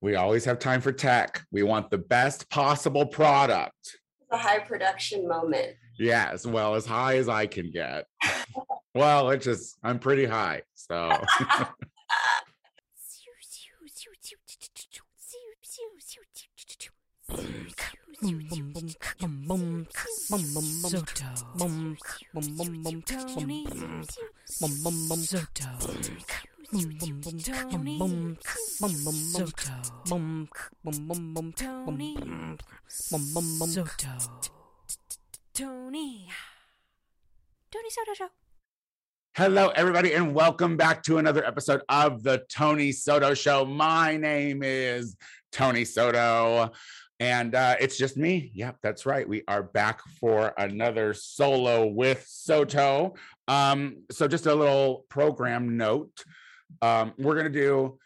We always have time for tech. We want the best possible product. a high production moment. Yes, well as high as I can get. well, it's just I'm pretty high. So Tony. Tony Soto Show. Hello, everybody, and welcome back to another episode of the Tony Soto Show. My name is Tony Soto, and uh, it's just me. Yep, that's right. We are back for another solo with Soto. Um, so, just a little program note um, we're to do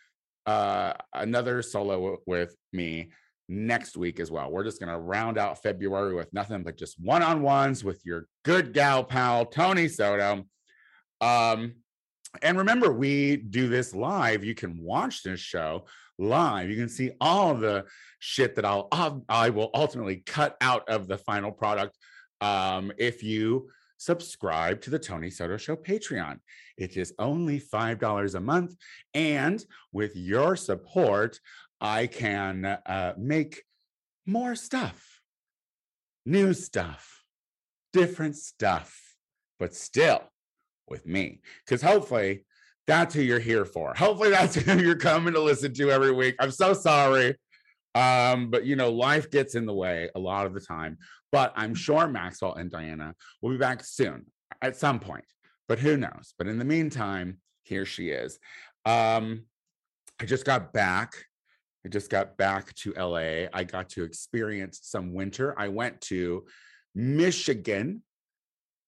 uh, another solo with me next week as well. We're just going to round out February with nothing but just one on ones with your good gal pal, Tony Soto. Um, and remember, we do this live. You can watch this show live. You can see all the shit that I'll, I'll ultimately cut out of the final product um, if you subscribe to the Tony Soto Show Patreon. It is only $5 a month. And with your support, I can uh, make more stuff, new stuff, different stuff, but still with me. Because hopefully that's who you're here for. Hopefully that's who you're coming to listen to every week. I'm so sorry. Um, but you know, life gets in the way a lot of the time. But I'm sure Maxwell and Diana will be back soon at some point. But who knows? But in the meantime, here she is. Um, I just got back. I just got back to LA. I got to experience some winter. I went to Michigan,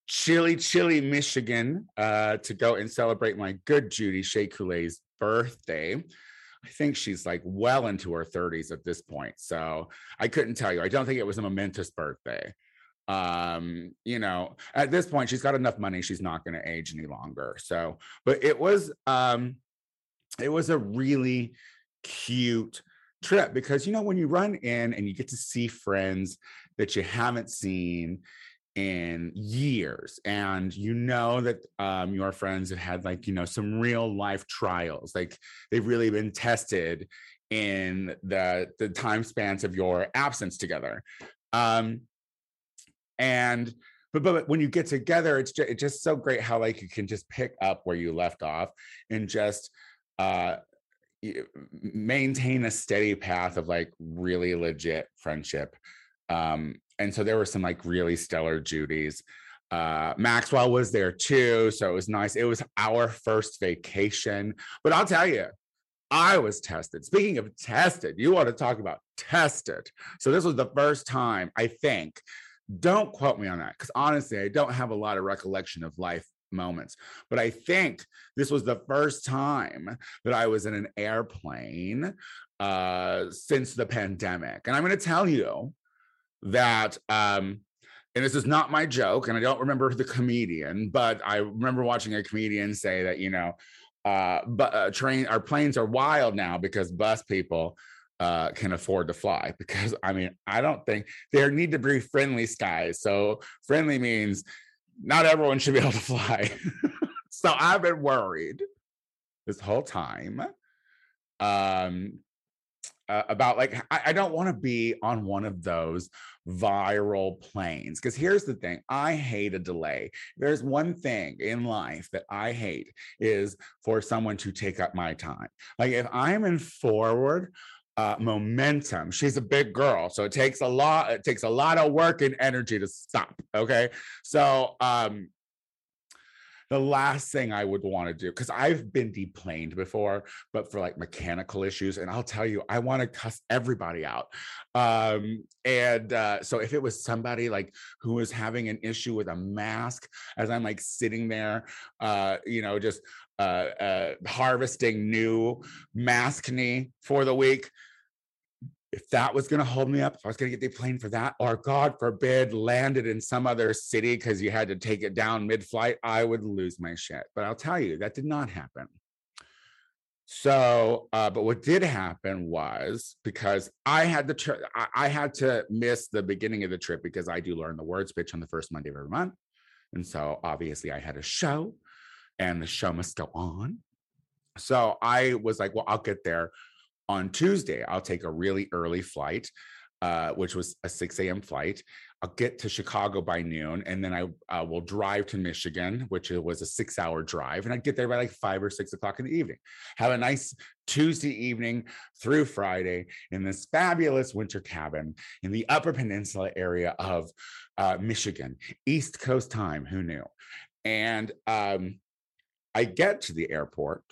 chilly, chilly Michigan, uh, to go and celebrate my good Judy Shea Coulee's birthday. I think she's like well into her 30s at this point. So I couldn't tell you. I don't think it was a momentous birthday. Um, you know, at this point, she's got enough money, she's not going to age any longer. So, but it was um it was a really cute trip because you know when you run in and you get to see friends that you haven't seen in years and you know that um, your friends have had like you know some real life trials like they've really been tested in the the time spans of your absence together. Um and but, but when you get together it's just, it's just so great how like you can just pick up where you left off and just uh maintain a steady path of like really legit friendship um and so there were some like really stellar Judies. Uh, Maxwell was there too, so it was nice. It was our first vacation, but I'll tell you, I was tested. Speaking of tested, you want to talk about tested. So this was the first time I think. Don't quote me on that because honestly, I don't have a lot of recollection of life moments. But I think this was the first time that I was in an airplane uh, since the pandemic. And I'm going to tell you, that um and this is not my joke and i don't remember the comedian but i remember watching a comedian say that you know uh but uh, train our planes are wild now because bus people uh can afford to fly because i mean i don't think there need to be friendly skies so friendly means not everyone should be able to fly. So i've been worried this whole time um uh, about like I, I don't want to be on one of those viral planes because here's the thing i hate a delay there's one thing in life that i hate is for someone to take up my time like if i'm in forward uh, momentum. She's a big girl, so it takes a lot. It takes a lot of work and energy to stop. Okay, so um, the last thing I would want to do, because I've been deplaned before, but for like mechanical issues. And I'll tell you, I want to cuss everybody out. Um, and uh, so if it was somebody like who was having an issue with a mask, as I'm like sitting there, uh, you know, just uh, uh, harvesting new maskne for the week, if that was going to hold me up, if I was going to get the plane for that, or God forbid, landed in some other city because you had to take it down mid flight, I would lose my shit. But I'll tell you, that did not happen. So, uh, but what did happen was because I had the trip, I, I had to miss the beginning of the trip because I do learn the words bitch on the first Monday of every month. And so obviously I had a show and the show must go on. So I was like, well, I'll get there on Tuesday. I'll take a really early flight, uh, which was a 6 a.m. flight. I'll get to Chicago by noon, and then I uh, will drive to Michigan, which was a six-hour drive, and I'd get there by like five or six o'clock in the evening. Have a nice Tuesday evening through Friday in this fabulous winter cabin in the Upper Peninsula area of uh, Michigan, East Coast time. Who knew? And um, I get to the airport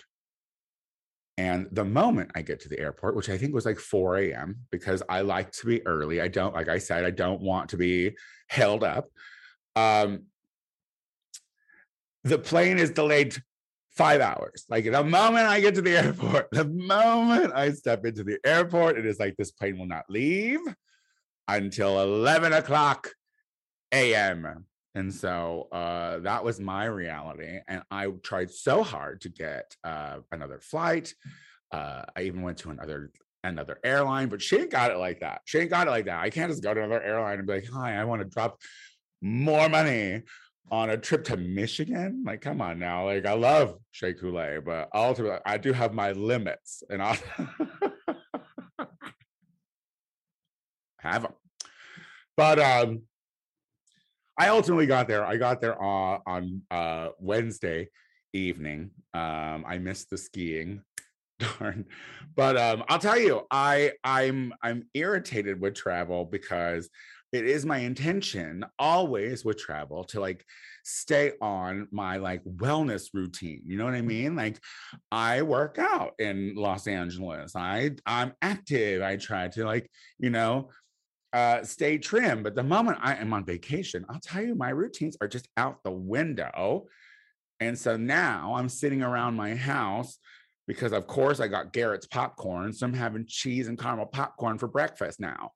and the moment I get to the airport, which I think was like 4 a.m., because I like to be early, I don't, like I said, I don't want to be held up. Um, the plane is delayed five hours. Like the moment I get to the airport, the moment I step into the airport, it is like this plane will not leave until 11 o'clock a.m. And so uh, that was my reality. And I tried so hard to get uh, another flight. Uh, I even went to another another airline, but she ain't got it like that. She ain't got it like that. I can't just go to another airline and be like, hi, I want to drop more money on a trip to Michigan. Like, come on now. Like, I love Shea Coulee, but ultimately, I do have my limits and I have them. But um, I ultimately got there. I got there uh, on uh, Wednesday evening. Um, I missed the skiing. Darn. But um, I'll tell you, I I'm I'm irritated with travel because it is my intention always with travel to like stay on my like wellness routine you know what i mean like i work out in los angeles i i'm active i try to like you know uh, stay trim. But the moment I am on vacation, I'll tell you, my routines are just out the window. And so now I'm sitting around my house because, of course, I got Garrett's popcorn. So I'm having cheese and caramel popcorn for breakfast now.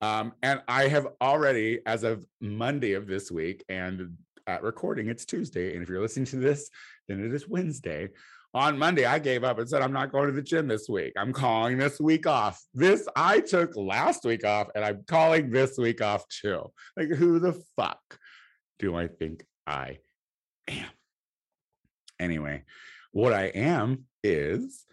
Um, and I have already, as of Monday of this week, and at recording, it's Tuesday. And if you're listening to this, then it is Wednesday on Monday, I gave up and said, I'm not going to the gym this week. I'm calling this week off. This I took last week off, and I'm calling this week off too. Like, who the fuck do I think I am? Anyway, what I am is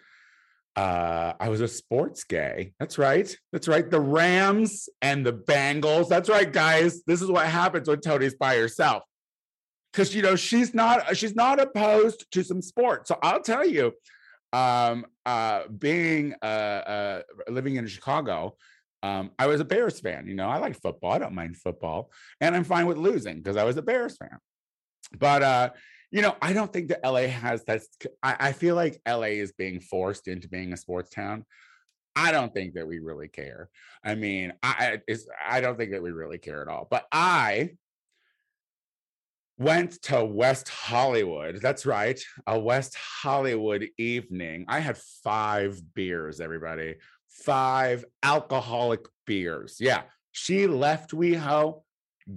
uh I was a sports gay. That's right. That's right. The Rams and the Bengals. That's right, guys. This is what happens when Tony's by herself because you know she's not she's not opposed to some sport. So I'll tell you, um, uh, being uh, uh, living in Chicago, um, I was a Bears fan. You know, I like football. I don't mind football, and I'm fine with losing because I was a Bears fan. But uh, you know, I don't think that LA has that. I, I feel like LA is being forced into being a sports town. I don't think that we really care. I mean, I I don't think that we really care at all. But I went to West Hollywood. That's right, a West Hollywood evening. I had five beers, everybody. Five alcoholic beers. Yeah, she left WeHo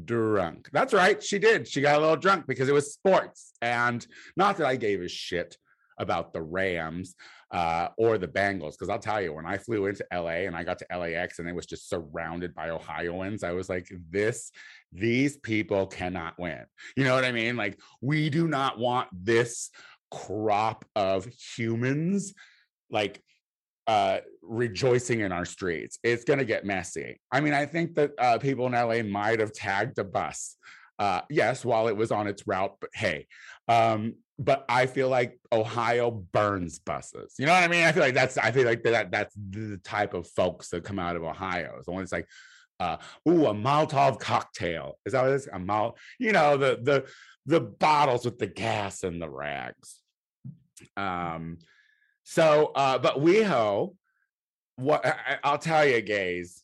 drunk. That's right, she did. She got a little drunk because it was sports. And not that I gave a shit about the Rams uh, or the Bengals. Because I'll tell you, when I flew into LA and I got to LAX and it was just surrounded by Ohioans, I was like, this, these people cannot win. You know what I mean? Like, we do not want this crop of humans like uh rejoicing in our streets it's going to get messy i mean i think that uh people in la might have tagged a bus uh yes while it was on its route but hey um but I feel like Ohio burns buses. You know what I mean? I feel like that's I feel like that that's the type of folks that come out of Ohio. It's the one that's like, uh, ooh, a Molotov cocktail. Is that what it is? A Mal, you know, the the the bottles with the gas and the rags. Um, so uh, but WeHo, what I, I'll tell you, gays,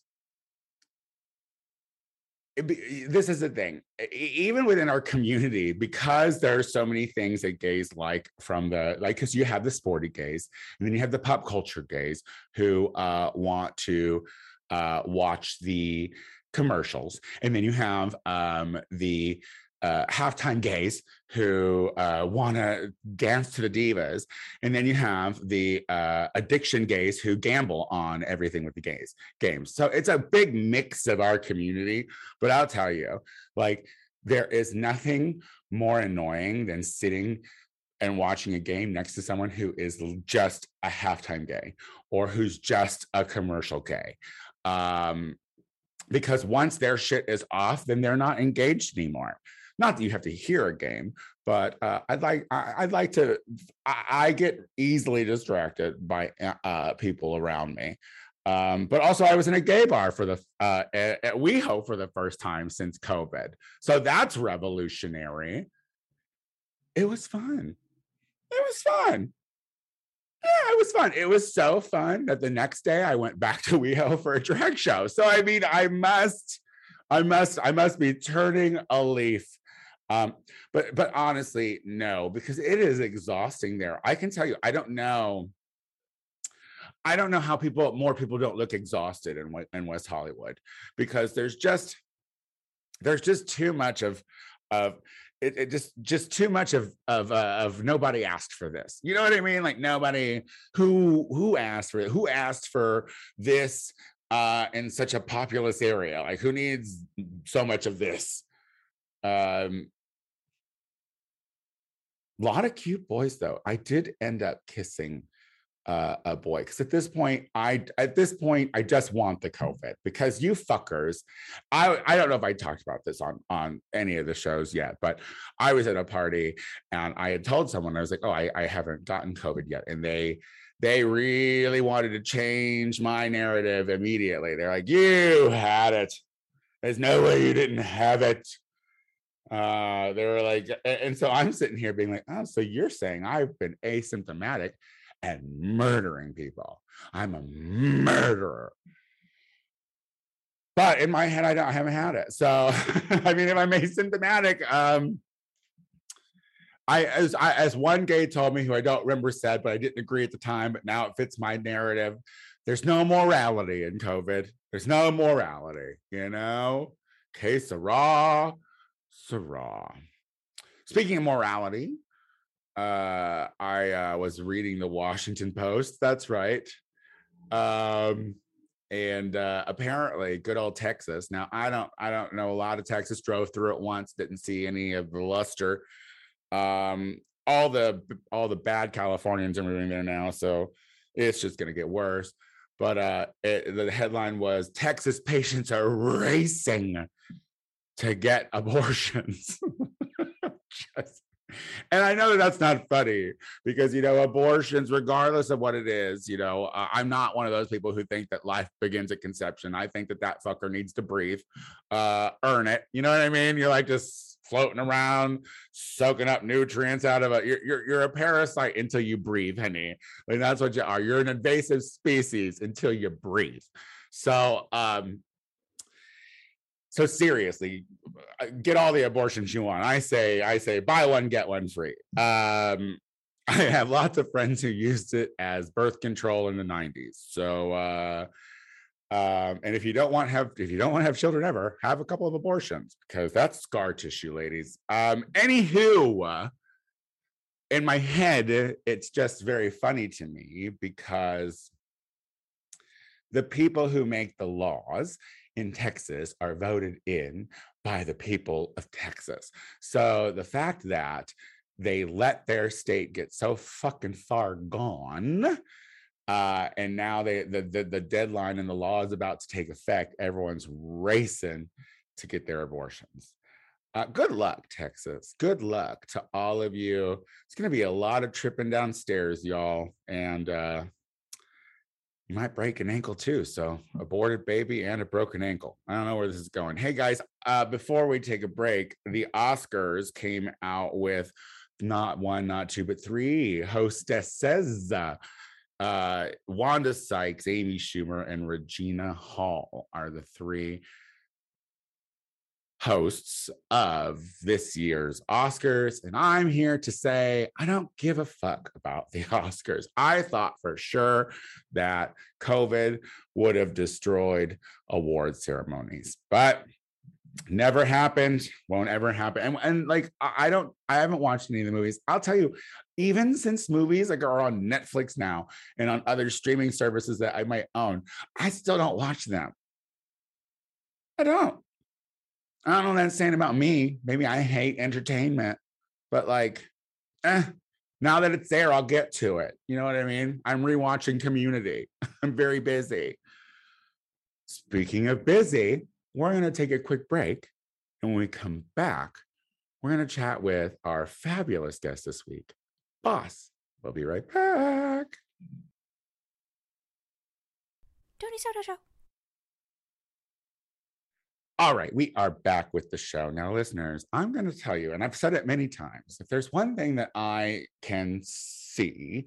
this is the thing even within our community because there are so many things that gays like from the like because you have the sporty gays and then you have the pop culture gays who uh, want to uh, watch the commercials and then you have um, the uh, halftime gays who uh, want to dance to the divas, and then you have the uh, addiction gays who gamble on everything with the gays games. So it's a big mix of our community. But I'll tell you, like, there is nothing more annoying than sitting and watching a game next to someone who is just a halftime gay or who's just a commercial gay. Um, because once their shit is off, then they're not engaged anymore. Not that you have to hear a game, but uh, I'd like I, would like to. I, I, get easily distracted by uh, uh, people around me. Um, but also, I was in a gay bar for the uh, at, at WeHo for the first time since COVID, so that's revolutionary. It was fun. It was fun. Yeah, it was fun. It was so fun that the next day I went back to WeHo for a drag show. So I mean, I must, I must, I must be turning a leaf. Um, but but honestly, no, because it is exhausting there. I can tell you, I don't know. I don't know how people more people don't look exhausted in in West Hollywood because there's just there's just too much of of it, it, just just too much of of uh, of nobody asked for this you know what i mean like nobody who who asked for it who asked for this uh in such a populous area like who needs so much of this um a lot of cute boys though. I did end up kissing uh, a boy because at this point i at this point i just want the covid because you fuckers i i don't know if i talked about this on on any of the shows yet but i was at a party and i had told someone i was like oh i, I haven't gotten covid yet and they they really wanted to change my narrative immediately. They're like you had it. There's no way you didn't have it uh they were like and so i'm sitting here being like oh so you're saying i've been asymptomatic and murdering people. I'm a murderer. But in my head, I, don't, I haven't had it. So, I mean, if I'm asymptomatic, um, I as I as one gay told me who I don't remember said, but I didn't agree at the time, but now it fits my narrative. There's no morality in COVID. There's no morality, you know. Okay, Sarah, Sarah. Speaking of morality, uh, I uh, was reading the Washington Post. That's right. Um, and uh, apparently, good old Texas. Now, I don't, I don't know a lot of Texas. Drove through it once, didn't see any of the luster. Um, all the all the bad Californians are moving there now, so it's just going to get worse. But uh, it, the headline was Texas patients are racing to get abortions. just and I know that that's not funny because, you know, abortions, regardless of what it is, you know, I'm not one of those people who think that life begins at conception. I think that that fucker needs to breathe, uh, earn it. You know what I mean? You're like just floating around, soaking up nutrients out of it. You're, you're, you're a parasite until you breathe, honey. Like that's what you are. You're an invasive species until you breathe. So, um, so seriously uh, get all the abortions you want. I say i say buy one get one free. Um i have lots of friends who used it as birth control in the 90s so uh um, and if you don't want have if you don't want to have children ever, have a couple of abortions because that's scar tissue, ladies. Um, anywho, in my head, it's just very funny to me because the people who make the laws in Texas are voted in by the people of Texas. So the fact that they let their state get so fucking far gone uh, and now they the, the the deadline and the law is about to take effect everyone's racing to get their abortions. Uh, good luck texas. Good luck to all of you. It's going to be a lot of tripping downstairs y'all and uh, you might break an ankle too. So aborted baby and a broken ankle. I don't know where this is going. Hey guys, uh, before we take a break, the Oscars came out with not one, not two, but three hostesses. Uh, Wanda Sykes, Amy Schumer, and Regina Hall are the three hosts of this year's Oscars. And I'm here to say, I don't give a fuck about the Oscars. I thought for sure that COVID would have destroyed award ceremonies, but Never happened, won't ever happen. And, and like I don't I haven't watched any of the movies. I'll tell you, even since movies like are on Netflix now and on other streaming services that I might own, I still don't watch them. I don't. I don't know that's saying about me. Maybe I hate entertainment, but like, eh, now that it's there, I'll get to it. You know what I mean? I'm rewatching Community. I'm very busy. Speaking of busy, we're going to take a quick break. And when we come back, we're going to chat with our fabulous guest this week, Boss. We'll be right back. Tony Soto Show. All right, we are back with the show. Now, listeners, I'm going to tell you, and I've said it many times if there's one thing that I can see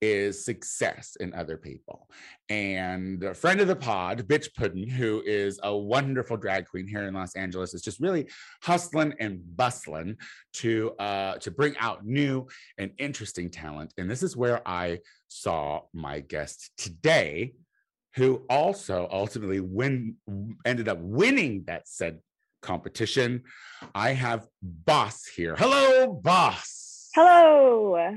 is success in other people. And a friend of the pod, Bitch Puddin, who is a wonderful drag queen here in Los Angeles, is just really hustling and bustling to uh, to bring out new and interesting talent. And this is where I saw my guest today, who also ultimately win ended up winning that said competition. I have Boss here. Hello, Boss. Hello.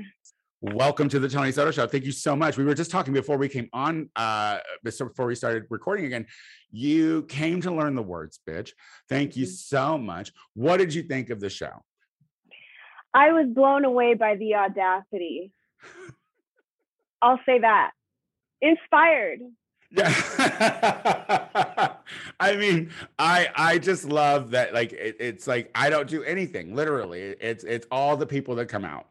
Welcome to the Tony Soto Show. Thank you so much. We were just talking before we came on, uh, before we started recording again. You came to learn the words, bitch. Thank you so much. What did you think of the show? I was blown away by the audacity. I'll say that. Inspired. Yeah. I mean, I I just love that. Like it, it's like I don't do anything. Literally, it's it's all the people that come out.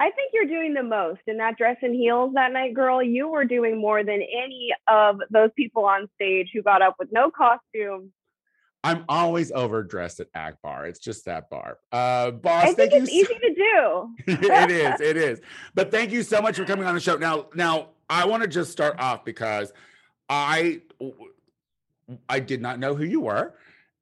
I think you're doing the most in that dress and heels that night, girl. You were doing more than any of those people on stage who got up with no costume. I'm always overdressed at Akbar. It's just that bar. Uh, boss, I think thank it's you. easy to do. it is. It is. But thank you so much for coming on the show. Now, now I want to just start off because I I did not know who you were.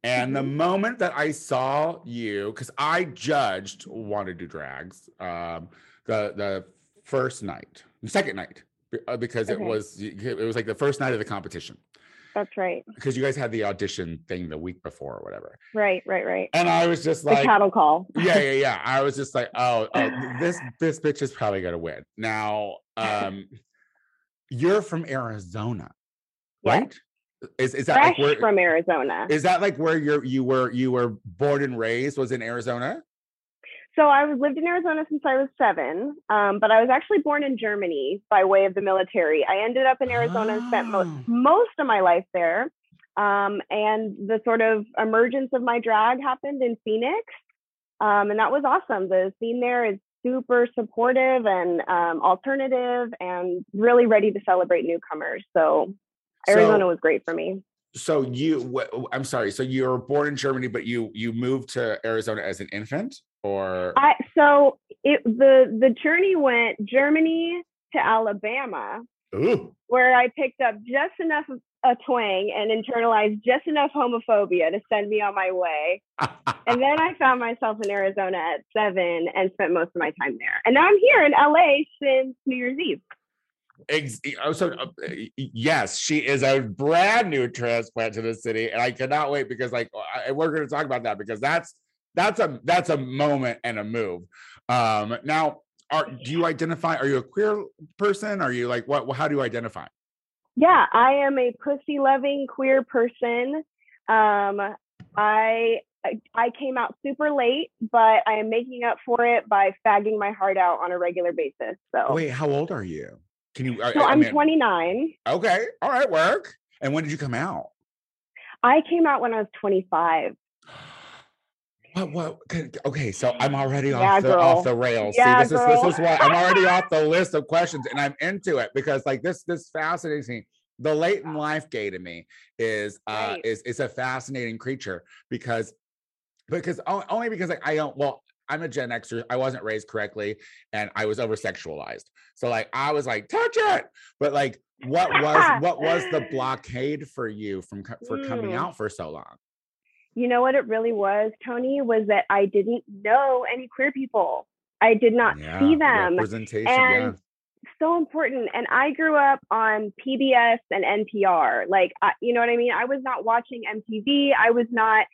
And the moment that I saw you, because I judged Wanna Do Drags, um, the the first night, the second night, uh, because it was it was like the first night of the competition. That's right. Because you guys had the audition thing the week before or whatever. Right, right, right. And I was just The like, cattle call. yeah, yeah, yeah. I was just like, oh, oh this this bitch is probably gonna win. Now, um, you're from Arizona, Yes. right? Is is that Fresh like where from Arizona. is that like where you're you were you were born and raised? Was in Arizona? So I was lived in Arizona since I was seven, um, but I was actually born in Germany by way of the military. I ended up in Arizona and spent most Oh. most of my life there. Um, and the sort of emergence of my drag happened in Phoenix, um, and that was awesome. The scene there is super supportive and um, alternative, and really ready to celebrate newcomers. So Arizona So, was great for me. so you, I'm sorry. So you were born in Germany, but you you moved to Arizona as an infant, or I so it the the journey went Germany to Alabama, Ooh. where I picked up just enough of a twang and internalized just enough homophobia to send me on my way. And then I found myself in Arizona at seven and spent most of my time there. And now I'm here in LA since New Year's Eve. Ex- oh, so uh, yes, she is a brand new transplant to the city, and I cannot wait because like I, we're going to talk about that because that's that's a that's a moment and a move. Um, now, are do you identify? Are you a queer person? Are you like what? How do you identify? Yeah, I am a pussy loving queer person. Um, I I- came out super late, but I am making up for it by fagging my heart out on a regular basis. So, Wait, how old are you? Can you? So I I'm mean- 29. Okay, all right, work. And when did you come out? I came out when I was 25. What? What? Okay, so I'm already off Yeah, the off the rails. Yeah, See, this girl. is this is why I'm already off the list of questions, and I'm into it because like this this fascinates me. The latent life gay to me is uh Right. is is a fascinating creature because because only because like I don't well I'm a Gen Xer. I wasn't raised correctly, and I was over sexualized. So like I was like touch it, but like what was what was the blockade for you from for coming Mm. out for so long? You know what it really was, Tony, was that I didn't know any queer people. I did not see them. representation. yeah. And so important. And I grew up on PBS and NPR. Like, I, you know what I mean? I was not watching MTV. I was not.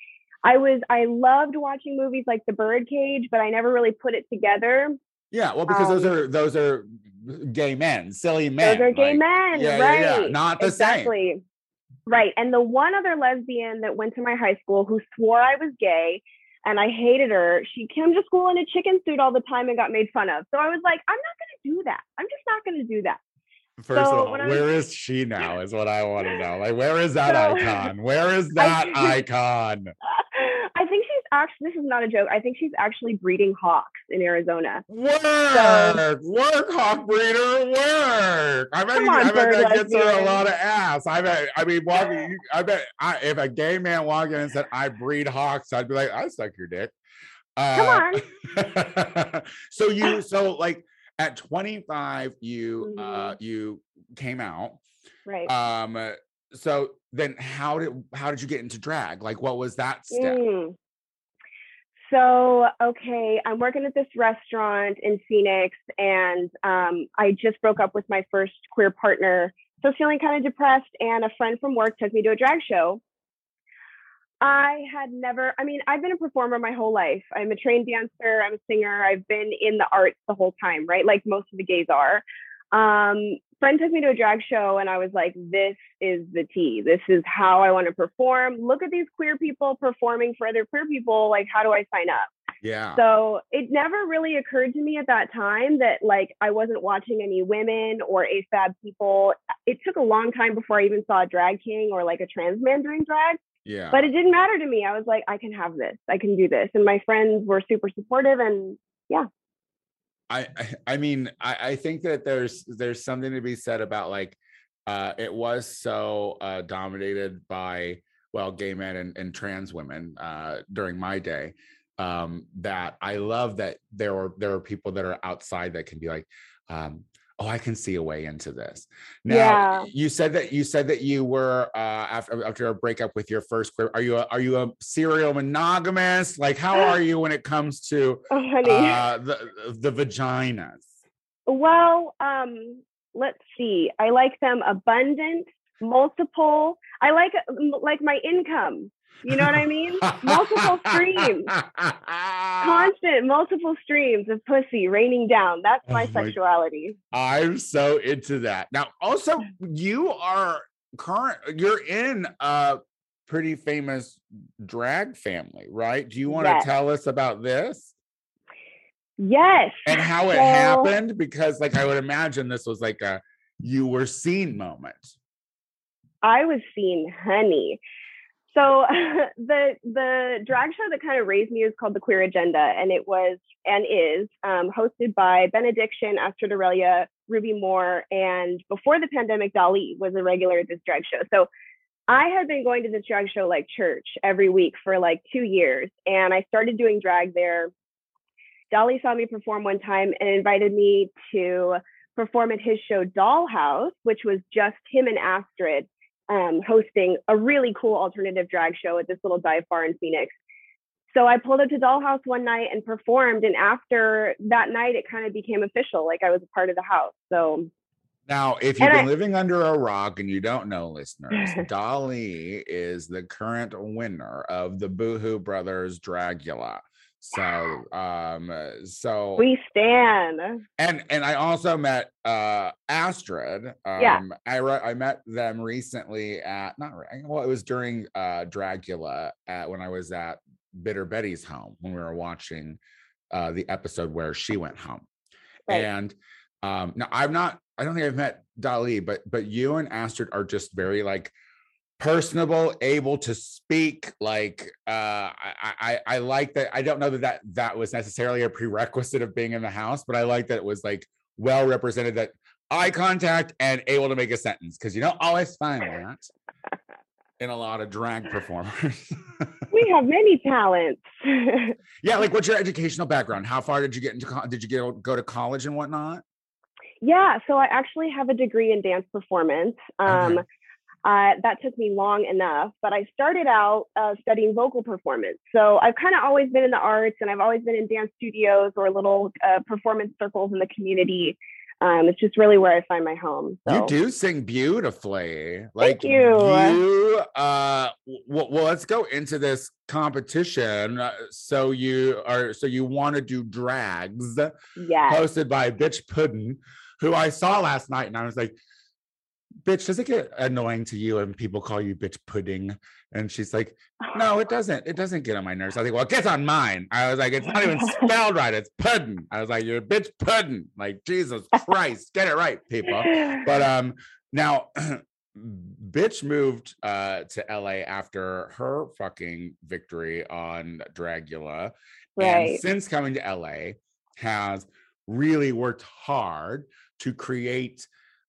I was. I loved watching movies like The Birdcage, but I never really put it together. Yeah, well, because those Um, are those are gay men, silly men. Those are gay like- men, yeah, yeah, right? yeah, not the same. Right. And the one other lesbian that went to my high school who swore I was gay and I hated her, she came to school in a chicken suit all the time and got made fun of. So I was like, I'm not going to do that. I'm just not going to do that. First So of all, when I was- where is she now? Is what I want to know. Like, where is that So- icon? Where is I- that icon? I think actually, this is not a joke. I think she's actually breeding hawks in Arizona. Work, work, hawk breeder, work. I bet, you, on, I bet that gets her a lot of ass. I bet. I mean, walking. I bet. I, if a gay man walked in and said, "I breed hawks," I'd be like, "I suck your dick." Come Uh, on. so you, so like at 25, you, uh, Mhm. you came out. Right. Um. uh, So then, how did how did you get into drag? Like, what was that step? Mm. So, okay, I'm working at this restaurant in Phoenix, and um, I just broke up with my first queer partner. So, feeling kind of depressed, and a friend from work took me to a drag show. I had never, I mean, I've been a performer my whole life. I'm a trained dancer, I'm a singer, I've been in the arts the whole time, right? Like most of the gays are. Um, friend took me to a drag show, and I was like, this is the tea. This is how I want to perform. Look at these queer people performing for other queer people. Like, how do I sign up? Yeah. So it never really occurred to me at that time that like I wasn't watching any women or AFAB people. It took a long time before I even saw a drag king or like a trans man doing drag, yeah. but it didn't matter to me. I was like, I can have this. I can do this. And my friends were super supportive and I I- mean I I think that there's there's something to be said about like uh it was so uh dominated by well gay men and, and trans women uh during my day um that I love that there were there are people that are outside that can be like um oh I can see a way into this. Now Yeah. you said that you said that you were uh after after a breakup with your first queer are you a, are you a serial monogamous like how are you when it comes to oh, honey. uh the the vaginas Well, um, let's see. I like them abundant, multiple. I like like my income. You know what I mean? multiple streams, constant, multiple streams of pussy raining down. That's oh my Oh my- sexuality. i'm so into that now also you are current you're in a pretty famous drag family right do you want to tell us about this Yes. and how it So- happened because like i would imagine this was like a you were seen moment I was seen, honey. So the the drag show that kind of raised me is called The Queer Agenda, and it was and is um, hosted by Benediction, Astrid Aurelia, Ruby Moore, and before the pandemic, Dali was a regular at this drag show. So I had been going to this drag show like church every week for like two years, and I started doing drag there. Dolly saw me perform one time and invited me to perform at his show Dollhouse, which was just him and Astrid um, hosting a really cool alternative drag show at this little dive bar in Phoenix. So I pulled up to Dollhouse one night and performed. And after that night, it kind of became official, like I was a part of the house. So Now, if you've And been I- living under a rock and you don't know, listeners, Dolly is the current winner of the Boulet Brothers Dragula. So, um, so we stand. and and I also met uh Astrid. Um, Yeah. I re- I met them recently at not well, it was during uh Dragula at when I was at Bitter Betty's home when we were watching uh the episode where she went home. Right. And um now I'm not I don't think I've met Dali, but but you and Astrid are just very like personable, able to speak. Like uh I I I like that. I don't know that that that was necessarily a prerequisite of being in the house, but I like that it was like well represented that eye contact and able to make a sentence because you don't always find that in a lot of drag performers. We have many talents. yeah, like what's your educational background? How far did you get into? co- Did you get, go to college and whatnot? yeah, so I actually have a degree in dance performance. Um, uh, that took me long enough, but I started out uh, studying vocal performance. So I've kind of always been in the arts and I've always been in dance studios or little uh, performance circles in the community. Um, it's just really where I find my home. So. You do sing beautifully. Like you. you uh well, well, let's go into this competition. Uh, So you are so you want to do drags Yes. hosted by Bitch Puddin, who I saw last night, and I was like, "Bitch, does it get annoying to you when people call you Bitch Pudding?" And she's like, "No, it doesn't. It doesn't get on my nerves." I think, "Well, it gets on mine." I was like, "It's not even spelled right. It's pudding. I was like, "You're a bitch pudding. Like Jesus Christ, get it right, people. But um, now. Bitch moved uh to LA after her fucking victory on Dragula right. and since coming to LA has really worked hard to create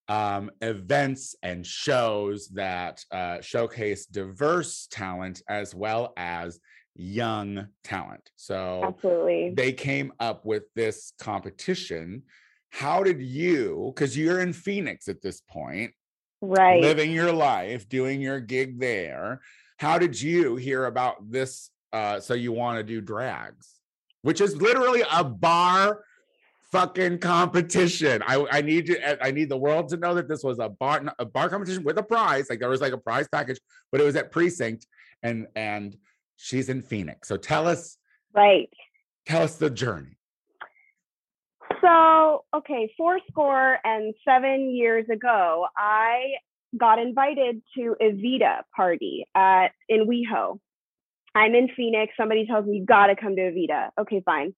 um, events and shows that uh, showcase diverse talent as well as young talent. So Absolutely. they came up with this competition. How did you, because you're in Phoenix at this point, Right. living your life, doing your gig there. How did you hear about this? Uh, so you want to do drags, which is literally a bar fucking competition. I, I need you, I need the world to know that this was a bar a bar competition with a prize. Like there was like a prize package, but it was at precinct and and she's in Phoenix. So tell us, Right. tell us the journey. So, okay, four score and seven years ago, I got invited to Evita party at in WeHo. I'm in Phoenix. Somebody tells me you got to come to Evita. Okay, fine.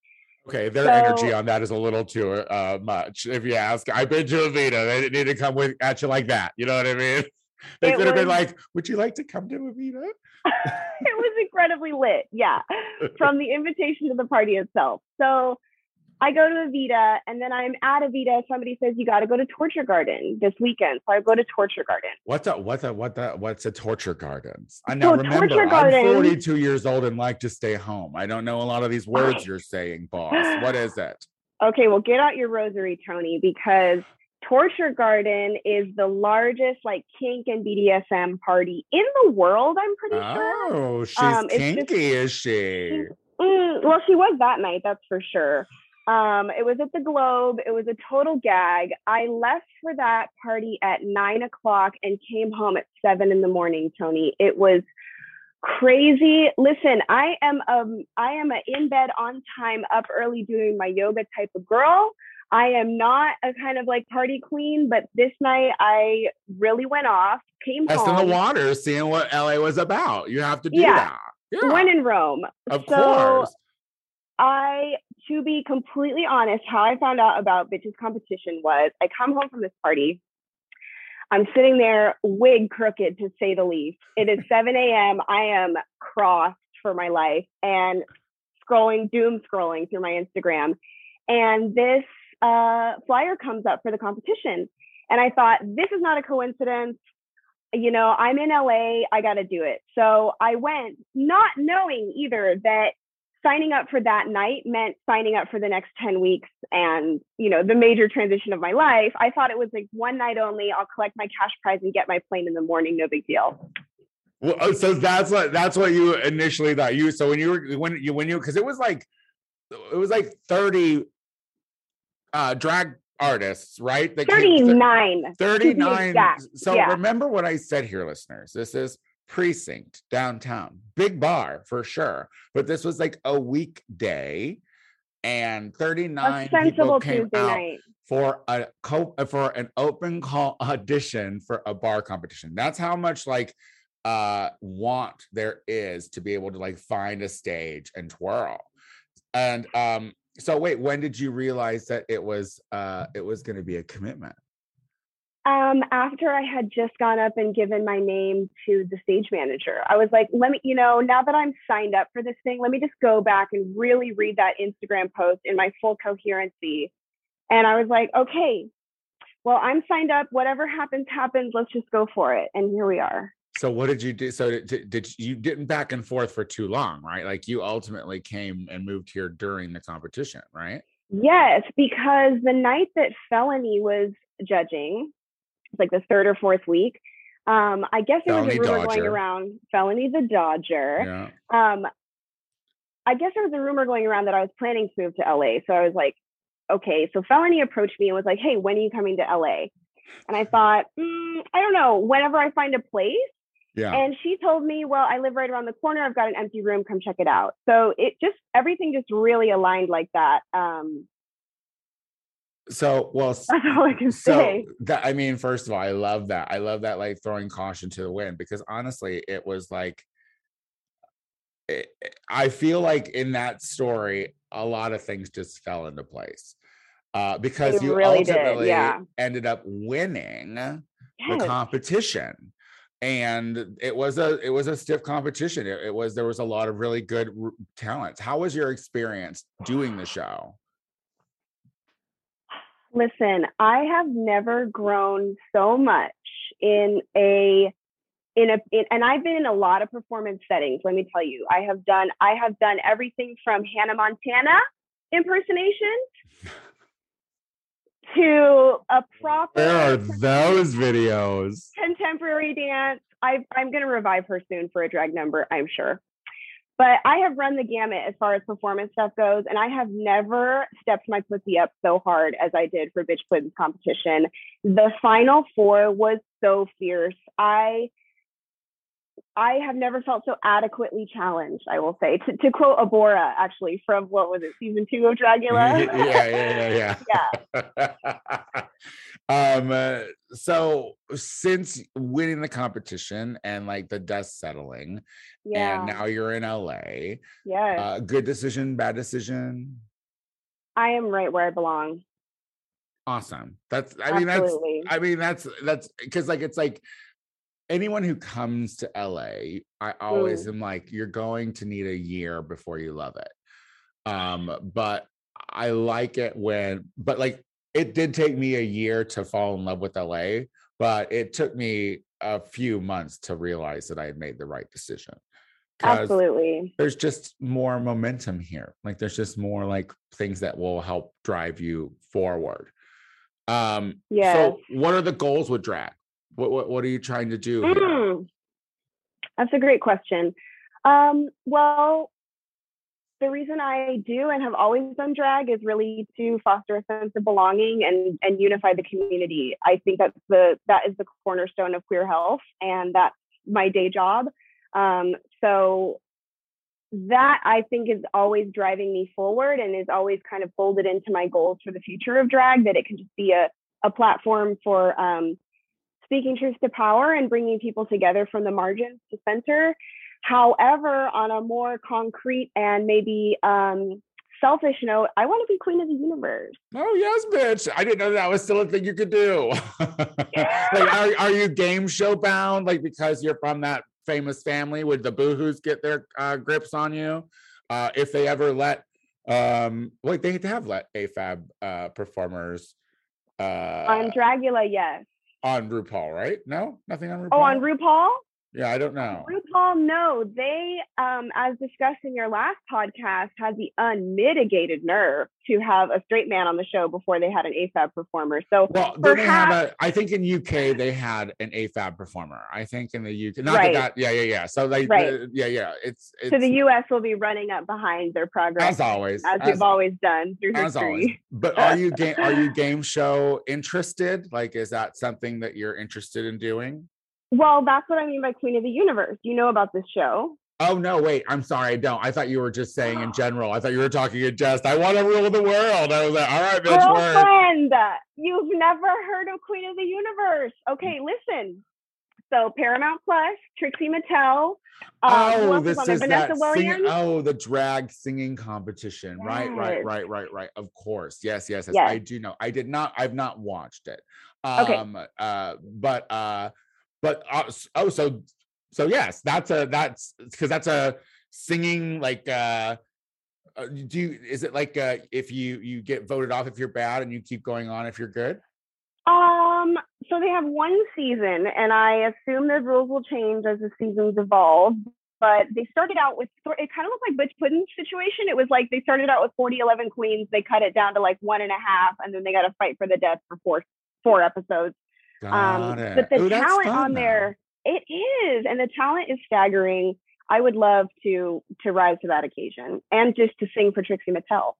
Okay, their energy on that is a little too uh, much. If you ask, I've been to a Avita. They didn't need to come with at you like that. You know what I mean? They could have been like, "Would you like to come to a Avita?" it was incredibly lit. Yeah, from the invitation to the party itself. So I go to Avita and then I'm at Avita. Somebody says you got to go to Torture Garden this weekend, so I go to Torture Garden. What's a what's a what the what's a torture Garden? I now So remember I'm Garden- 42 years old and like to stay home. I don't know a lot of these words you're saying, boss. What is it? Okay, well, get out your rosary, Tony, because Torture Garden is the largest like kink and BDSM party in the world. I'm pretty sure. Oh, she's Um, it's just- kinky, is she? Mm, well, she was that night, that's for sure. Um, it was at the Globe. It was a total gag. I left for that party at nine o'clock and came home at seven in the morning. Tony, it was crazy. Listen, I am um I am a in bed on time, up early doing my yoga type of girl. I am not a kind of like party queen, but this night I really went off. Came home. the water, seeing what LA was about. You have to do Yeah. that. Yeah, When in Rome. of so, course. I, to be completely honest, how I found out about Bitches Competition was I come home from this party. I'm sitting there, wig crooked to say the least. It is 7 a.m. I am crossed for my life and scrolling, doom scrolling through my Instagram. And this uh, flyer comes up for the competition. And I thought, this is not a coincidence. You know, I'm in LA, I got to do it. So I went, not knowing either that signing up for that night meant signing up for the next 10 weeks and you know the major transition of my life i thought it was like one night only i'll collect my cash prize and get my plane in the morning no big deal Well, oh, so that's what that's what you initially thought. You so when you were when you when you because it was like it was like 30 uh drag artists, right? That 39 to 39. So yeah. remember what I said here, listeners. This is precinct downtown, big bar for sure. But this was like a weekday, and 39 a people came tuesday out night for a co- for an open call audition for a bar competition. That's how much like uh want there is to be able to like find a stage and twirl. And um so wait, when did you realize that it was uh it was going to be a commitment? Um after i had just gone up and given my name to the stage manager i was like let me you know now that i'm signed up for this thing let me just go back and really read that instagram post in my full coherency and i was like okay well i'm signed up whatever happens happens let's just go for it and here we are So what did you do? So did, did, you didn't back and forth for too long, right? Like you ultimately came and moved here during the competition, right? Yes, because the night that Felony was judging, like the third or fourth week, um, I guess there was a rumor going around, Felony the Dodger. Yeah. Um, I guess there was a rumor going around that I was planning to move to LA. So I was like, okay, so Felony approached me and was like, hey, when are you coming to LA? And I thought, mm, I don't know, whenever I find a place. Yeah. And she told me, well, I live right around the corner. I've got an empty room. Come check it out. So it just, everything just really aligned like that. Um, so well that's all I can so say. that i mean first of all i love that. I love that like throwing caution to the wind because honestly it was like it, it- i feel like in that story a lot of things just fell into place uh because They you really did, ultimately yeah. ended up winning the competition. And it was a it was a stiff competition. It, it was there was a lot of really good r- talents how was your experience doing the show Listen, I have never grown so much in a in a in, and I've been in a lot of performance settings, let me tell you. I have done I have done everything from Hannah Montana impersonation to a proper There are those videos? contemporary dance. I, I'm going to revive her soon for a drag number, I'm sure. But I have run the gamut as far as performance stuff goes, and I have never stepped my pussy up so hard as I did for Bitch Quiz competition. The final four was so fierce. I I have never felt so adequately challenged, I will say. To, to quote Abhora, actually, from what was it, season two of Dragula? yeah, yeah, yeah, yeah. um, uh, so since winning the competition and like the dust settling, yeah. and now you're in LA, yes. uh, good decision, bad decision. I am right where I belong. Awesome. That's. I mean, that's. I mean, that's that's because like it's like anyone who comes to LA, I always Mm. am like, you're going to need a year before you love it. Um, but I like it when, but like it did take me a year to fall in love with LA, but it took me a few months to realize that I had made the right decision. Absolutely. There's just more momentum here. Like there's just more like things that will help drive you forward. Um, Yes. so what are the goals with drag? What what, what are you trying to do? Mm. That's a great question. Um, well, the reason I do and have always done drag is really to foster a sense of belonging and and unify the community. I think that's the that is the cornerstone of queer health, and that's my day job. Um, so that I think is always driving me forward and is always kind of folded into my goals for the future of drag. That it can just be a a platform for um, speaking truth to power and bringing people together from the margins to center. However, on a more concrete and maybe um, selfish note, I want to be queen of the universe. Oh yes, bitch! I didn't know that was still a thing you could do. like, are are you game show bound? Like because you're from that famous family? Would the boohoo's get their uh, grips on you uh, if they ever let? Um, wait, they have let AFAB uh, performers uh, on Dragula, yes. On RuPaul, right? No, nothing on oh, RuPaul. Oh, on RuPaul? Yeah, I don't know. RuPaul, no. They, um, as discussed in your last podcast, had the unmitigated nerve to have a straight man on the show before they had an AFAB performer. So Well, then they have perhaps- a. I think in UK they had an AFAB performer. I think in the UK, not Right. that, that. Yeah, yeah, yeah. So like, Right. the- yeah, yeah. It's it's so the U.S. will be running up behind their progress as always. as as- we've always done through as always. history. But are you game? Are you game show interested? Like, is that something that you're interested in doing? Well, that's what I mean by Queen of the Universe. You know about this show. Oh no, wait. I'm sorry. I don't. I thought you were just saying in general. I thought you were talking in jest. I want to rule the world. I was like, all right, bitch, word. Girlfriend, you've never heard of Queen of the Universe. Okay, listen. So Paramount Plus, Trixie Mattel. Uh, Oh, this is Vanessa that Williams. oh, the drag singing competition. Right, right, right, right, right. Of course. Yes, yes, yes. Yes. I do know. I did not, I've not watched it. Okay. Um, uh, but uh, but uh, oh, so so yes, that's a that's because that's a singing like uh uh, do you is it like uh if you you get voted off if you're bad and you keep going on if you're good Um, so they have one season, and I assume the rules will change as the seasons evolve. But they started out with it kind of looked like Biqtch Puddin's situation. It was like they started out with 40, 11 queens, they cut it down to like one and a half, and then they got to fight for the death for four four episodes. Got Um, it. but the Ooh, talent fun, on though. there, it is, and the talent is staggering. I would love to to rise to that occasion and just to sing for Trixie Mattel.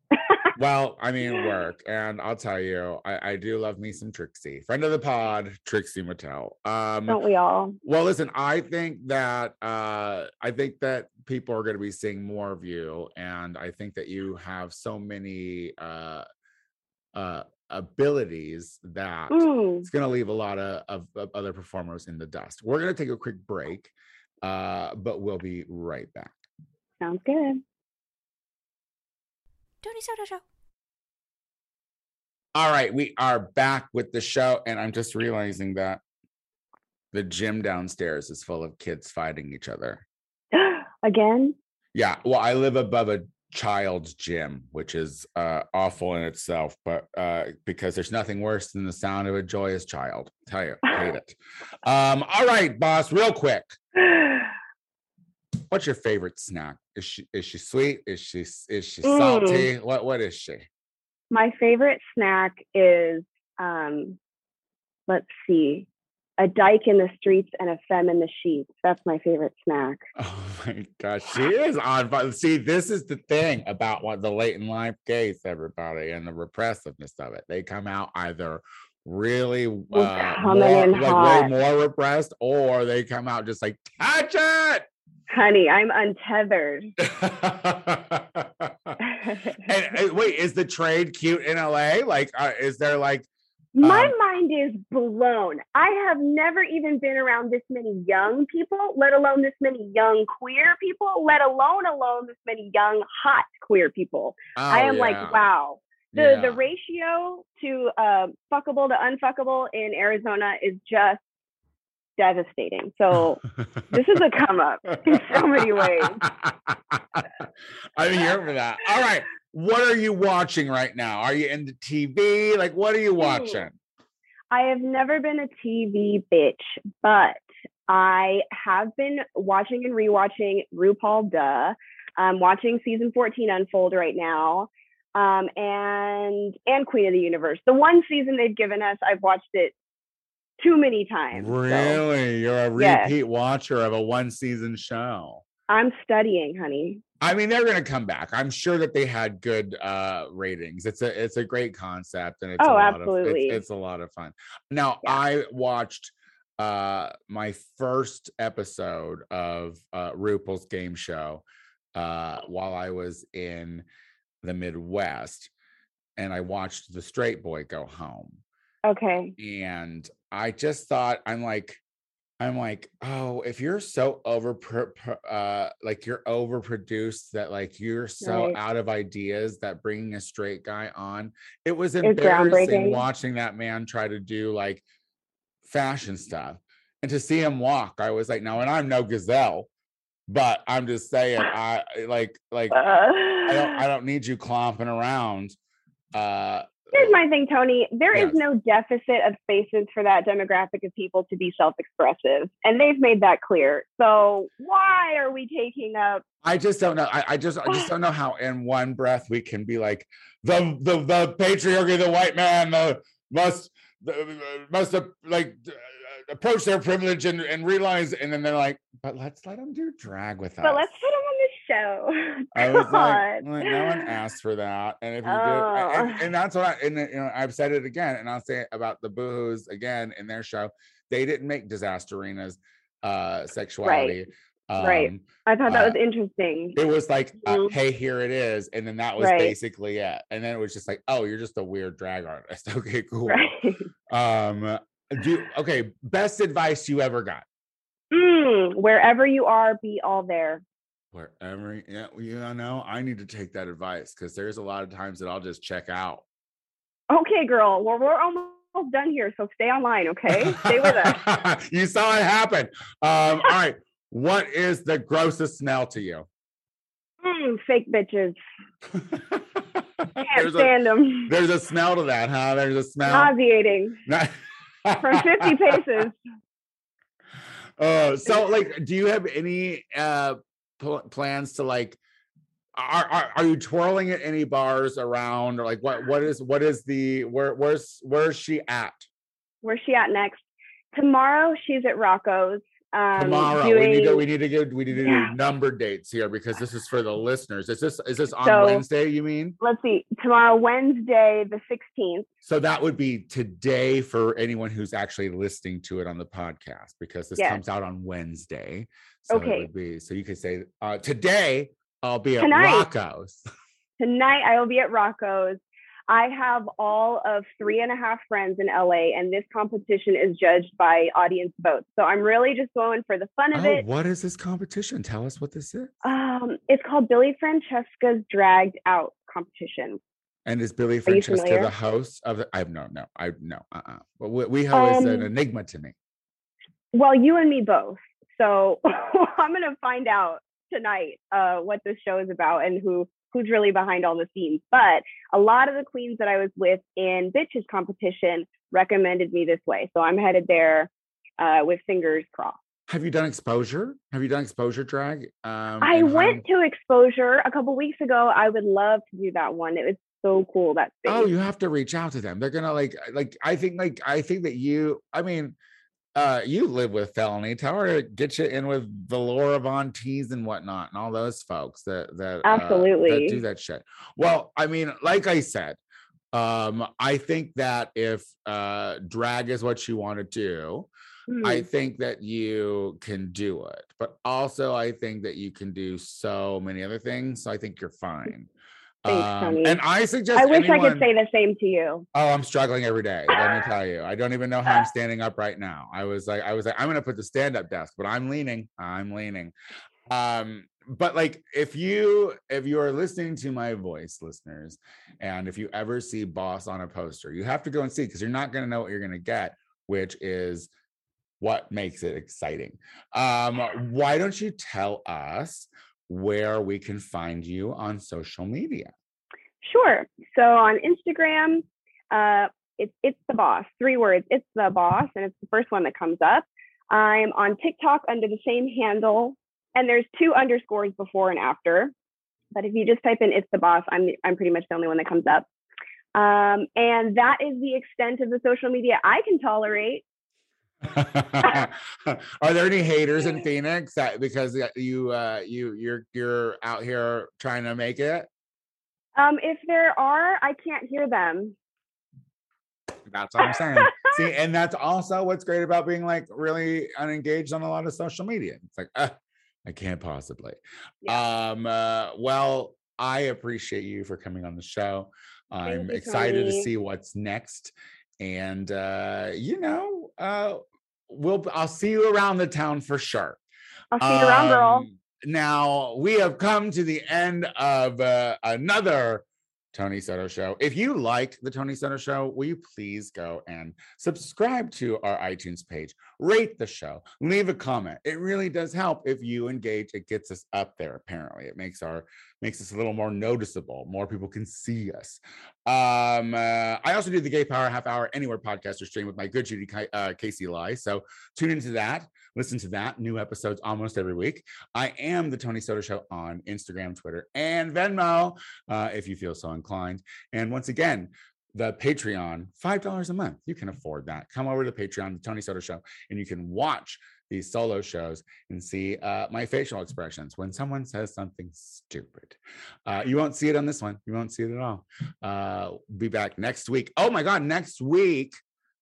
well, I mean, work, and I'll tell you, I, I do love me some Trixie, friend of the pod, Trixie Mattel. Um, Don't we all? Well, listen, I think that uh, I think that people are going to be seeing more of you, and I think that you have so many uh, uh, abilities that Mm, it's going to leave a lot of, of, of other performers in the dust. We're going to take a quick break, uh, but we'll be right back. sounds good. Tony Soto Show. All right, we are back with the show, and I'm just realizing that the gym downstairs is full of kids fighting each other. Again? Yeah, well, I live above a child's gym, which is uh, awful in itself, but uh, because there's nothing worse than the sound of a joyous child. Tell you, I hate it. Um, all right, boss, real quick. What's your favorite snack? Is she is she sweet? Is she is she Mm. salty? What what is she? My favorite snack is um let's see. A dyke in the streets and a femme in the sheets. That's my favorite snack. Oh my gosh, she is on. But see, this is the thing about what the late in life case, everybody, and the repressiveness of it. They come out either really uh, more, like way more repressed, or they come out just like touch it. Honey, I'm untethered. and, and wait, is the trade cute in LA? Like, uh, is there like? My Um, mind is blown. I have never even been around this many young people, let alone this many young queer people, let alone alone this many young hot queer people. I oh, am yeah, like, wow. The yeah. the ratio to uh, fuckable to unfuckable in Arizona is just devastating. So this is a come up in so many ways. I'm here for that. All right. What are you watching right now? Are you into TV? Like, what are you watching? I have never been a TV bitch, but I have been watching and rewatching RuPaul Duh. I'm watching season 14 unfold right now. Um, and and Queen of the Universe. The one season they've given us, I've watched it too many times. so Really? You're a Yes. repeat watcher of a one season show. I'm studying, honey. I mean, they're gonna come back. I'm sure that they had good uh ratings. It's a it's a great concept and it's a Oh, lot absolutely. of it's, it's a lot of fun. Now Yeah. I watched uh my first episode of uh RuPaul's game show uh while I was in the Midwest and I watched the straight boy go home Okay. and I just thought I'm like I'm like, oh, if you're so over uh like you're overproduced that like you're so Right. out of ideas that bringing a straight guy on, it was It's embarrassing watching that man try to do like fashion stuff. And to see him walk, I was like, no, and I'm no gazelle, but I'm just saying, I like like I don't I don't need you clomping around. Uh Here's my thing, Tony. There is Yes. no deficit of spaces for that demographic of people to be self-expressive, and they've made that clear. So why are we taking up? I just don't know. I, I just I just don't know how in one breath we can be like the the the patriarchy, the white man the must the, must uh, like uh, approach their privilege and, and realize, and then they're like, but let's let them do drag with us. But let's put them on the show. I was like, no one asked for that, and if you do, and, Oh. and that's what I and you know I've said it again, and I'll say it about the Boohoo's again in their show. They didn't make Disasterina's uh sexuality. Right. Um, I thought that uh, was interesting. it was like uh, Mhm. hey here it is and then that was Right. basically it and then it was just like oh you're just a weird drag artist okay cool Right. um do okay best advice you ever got Mm, wherever you are, be all there. Wherever yeah you know i need to take that advice because there's a lot of times that i'll just check out Okay, girl. Well, we're almost done here, so stay online. Okay, stay with us. you saw it happen um all right what is the grossest smell to you Mm, fake bitches. Can't there's, a, stand them. there's a smell to that huh there's a smell Nauseating from 50 paces. Uh, so like, do you have any uh pl- plans to like? Are, are are you twirling at any bars around or like what what is what is the where where's where's she at? Where's she at next? Tomorrow, she's at Rocco's. Um, Tomorrow doing, we need to we need to get we need to Yeah. do number dates here because this is for the listeners. Is this is this on So- Wednesday? You mean? let's see, tomorrow, Wednesday, the 16th. So that would be today for anyone who's actually listening to it on the podcast because this Yes. comes out on Wednesday. So it Okay. would be so you could say uh, today I'll be at Tonight. Rocco's. Tonight, I will be at Rocco's. I have all of three and a half friends in LA, and this competition is judged by audience votes. So I'm really just going for the fun of Oh, it. what is this competition? Tell us what this is. Um, it's called Billy Francesca's Dragged Out competition. And is Billy Francesca the host of the? I have no, no, I no, uh, uh But we, we have is an Um, enigma to me. Well, you and me both. So I'm gonna find out tonight uh, what this show is about and who who's really behind all the scenes. But a lot of the queens that I was with in Bitches competition recommended me this way, so I'm headed there uh, with fingers crossed. Have you done exposure? Have you done exposure drag? Um, I how- went to Exposure a couple weeks ago. I would love to do that one. It was so cool. That space. Oh, you have to reach out to them. They're gonna like, like. I think, like, I think that you. I mean, uh, you live with felony. Tell her to get you in with Valora Von Tees and whatnot, and all those folks that that uh, that Absolutely. do that shit. Well, I mean, like I said, um, I think that if uh, drag is what you want to do, Hmm. I think that you can do it, but also I think that you can do so many other things. So I think you're fine. Thanks, Um, and I suggest I wish I could say the same to you. Oh, I'm struggling every day. Let me tell you. I don't even know how I'm standing up right now. I was like, I was like, I'm gonna put the stand-up desk, but I'm leaning. I'm leaning. Um, but like if you if you are listening to my voice, listeners, and if you ever see boss on a poster, you have to go and see because you're not gonna know what you're gonna get, which is what makes it exciting. Um, why don't you tell us where we can find you on social media? Sure. So on Instagram, uh, it's it's the boss. Three words. It's the boss, and it's the first one that comes up. I'm on TikTok under the same handle, and there's two underscores before and after. But if you just type in "it's the boss," I'm I'm pretty much the only one that comes up. Um, and that is the extent of the social media I can tolerate. Are there any haters in Phoenix that because you uh you you're you're out here trying to make it? Um, if there are, I can't hear them. That's what I'm saying. See, and that's also what's great about being like really unengaged on a lot of social media. It's like, uh, I can't possibly. Um uh, well, I appreciate you for coming on the show. I'm you, excited to see what's next. And uh, you know, uh we'll I'll see you around the town for sure. I'll see you around, girl. Um, Now we have come to the end of uh, another Tony Soto show. If you like the Tony Soto show, will you please go and subscribe to our iTunes page, rate the show, leave a comment. It really does help if you engage. It gets us up there. Apparently, it makes our makes us a little more noticeable. More people can see us. Um, uh, I also do the Gay Power Half Hour Anywhere podcast or stream with my good Judy uh, Casey Lai. So tune into that. Listen to that. New episodes almost every week. I am the Tony Soto Show on Instagram, Twitter, and Venmo, uh, if you feel so inclined. And once again, the Patreon, $5 a month. You can afford that. Come over to Patreon, the Tony Soto Show, and you can watch these solo shows and see uh, my facial expressions when someone says something stupid. Uh, you won't see it on this one. You won't see it at all. Uh, be back next week. Oh my God, next week.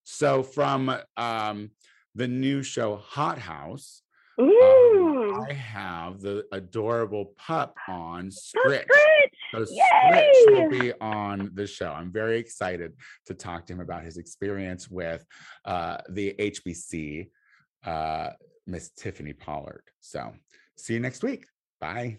So from um, the new show Hot House, um, I have the adorable pup on Oh, Scritch. Scritch. So Scritch will be on the show. I'm very excited to talk to him about his experience with uh, the HBC, uh, Miss Tiffany Pollard. So see you next week. Bye.